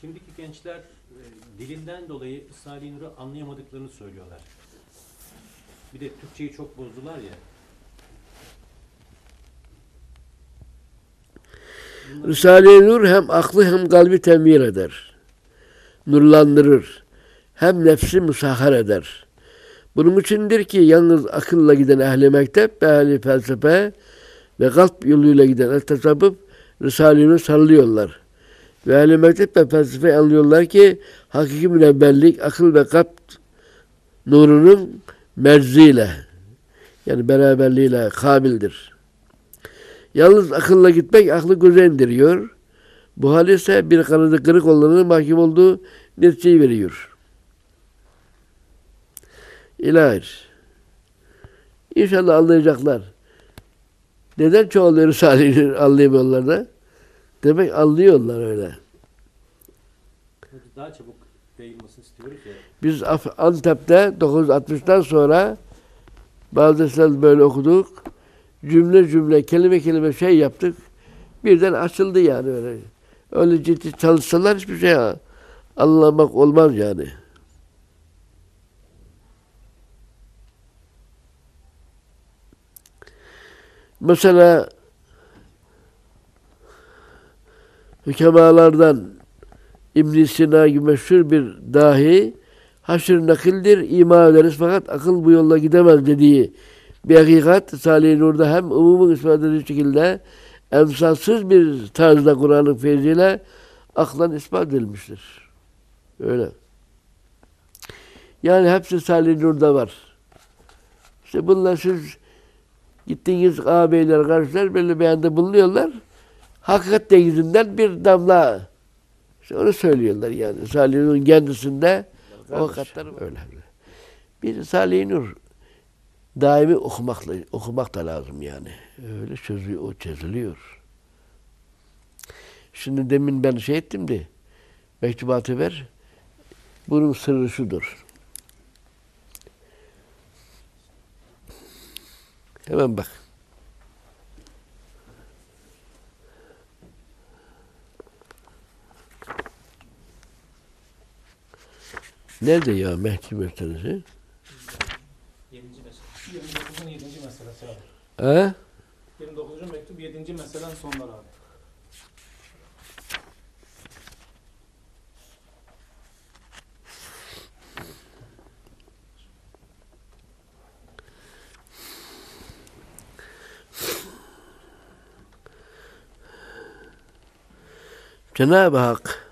Şimdiki gençler e, dilinden dolayı Risale-i Nur'u anlayamadıklarını söylüyorlar. Bir de Türkçeyi çok bozdular ya. Risale-i Nur hem aklı hem kalbi temir eder. Nurlandırır. Hem nefsi musahhar eder. Bunun içindir ki yalnız akılla giden ehli mektep ve ehli felsefe ve kalp yoluyla giden el tasavvuf Risale-i Nur sallıyorlar. Ve mektep ve felsefe anlıyorlar ki hakiki münevverlik akıl ve kalp nurunun merziyle yani beraberliğiyle kabildir. Yalnız akılla gitmek aklı göze indiriyor. Bu hal ise bir kanadı kırık olanın mahkum olduğu neticeyi veriyor. İlahir. İnşallah anlayacaklar. Neden çoğaları Risale'yi anlayamıyorlar da? Demek anlıyorlar öyle. Daha çabuk yayılmasını istiyoruz ya. Biz Antep'te 960'tan sonra bazı dersler böyle okuduk. Cümle cümle, kelime kelime şey yaptık. Birden açıldı yani öyle. Öyle ciddi çalışsalar hiçbir şey anlamak olmaz yani. Mesela hükemalardan İbn Sina gibi meşhur bir dahi haşr nakildir, ima ederiz fakat akıl bu yolla gidemez dediği bir hakikat Salih-i Nur'da hem umumun ispat edildiği şekilde emsalsız bir tarzda Kur'an'ın feyziyle aklan ispat edilmiştir. Öyle. Yani hepsi Salih-i Nur'da var. İşte bunlar siz gittiğiniz ağabeyler, kardeşler böyle beyanda bulunuyorlar. Hakikat dengizinden bir damla işte onu söylüyorlar yani. Salih Nur'un kendisinde o hakikatler öyle. Bir Salih Nur daimi okumakla okumak da lazım yani. Öyle çözüyor, o çözülüyor. Şimdi demin ben şey ettim de mektubatı ver. Bunun sırrı şudur. Hemen bak. Nerede ya Mehdi meselesi? 7. mesele. 29'un 7. meselesi abi. He? 29. mektup 7. meselen sonları abi. Cenab-ı Hak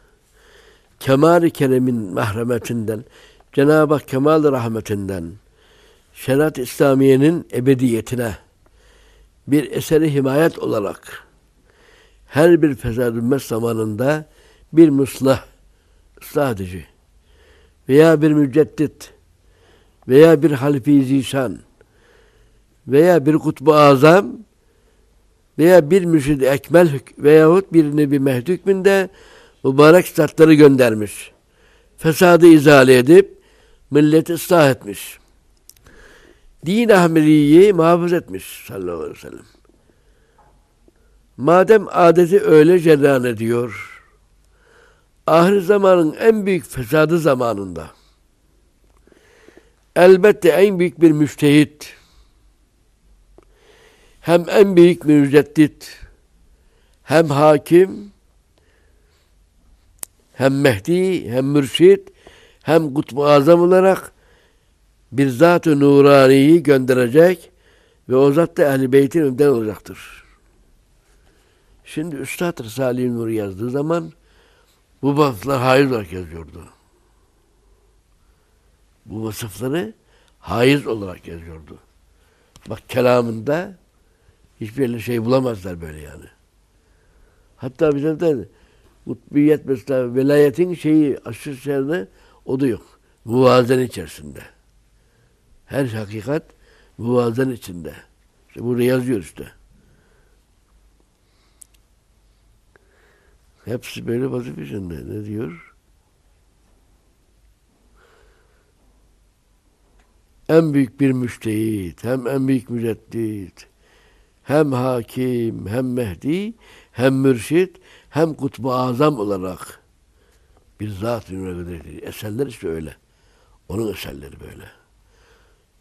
kemal-i keremin mahremetinden, Cenab-ı Hak kemal rahmetinden, şeriat İslamiye'nin ebediyetine bir eseri himayet olarak her bir fesad ümmet zamanında bir muslah, ıslah edici veya bir müceddit veya bir halife-i zişan veya bir kutbu azam veya bir mürşid ekmel veyahut bir nebi mehdi hükmünde mübarek statları göndermiş. Fesadı izale edip milleti ıslah etmiş. Din Ahmediye'yi muhafaza etmiş sallallahu aleyhi ve sellem. Madem adeti öyle cereyan ediyor, ahir zamanın en büyük fesadı zamanında elbette en büyük bir müştehit, hem en büyük müceddit, hem hakim, hem Mehdi, hem mürşid, hem kutbu azam olarak bir zat-ı nuraniyi gönderecek ve o zat da ehl-i beytin önünden olacaktır. Şimdi Üstad Risale-i Nur yazdığı zaman bu vasıflar haiz olarak yazıyordu. Bu vasıfları haiz olarak yazıyordu. Bak kelamında hiçbir şey bulamazlar böyle yani. Hatta bize de Kutbiyet mesela velayetin şeyi aşırı şeyinde o da yok. Muvazen içerisinde. Her hakikat muvazen içinde. İşte burada yazıyor işte. Hepsi böyle vazife içinde. Ne diyor? En büyük bir müştehit, hem en büyük müceddit, hem hakim, hem mehdi, hem mürşit, hem kutbu azam olarak Bir zat ünlü Eserler işte öyle. Onun eserleri böyle.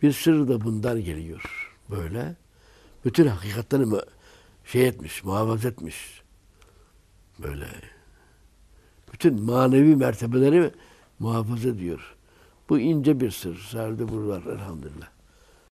Bir sır da bundan geliyor. Böyle. Bütün hakikatlerini şey etmiş, muhafaza etmiş. Böyle. Bütün manevi mertebeleri muhafaza ediyor. Bu ince bir sır. Serde bu var elhamdülillah.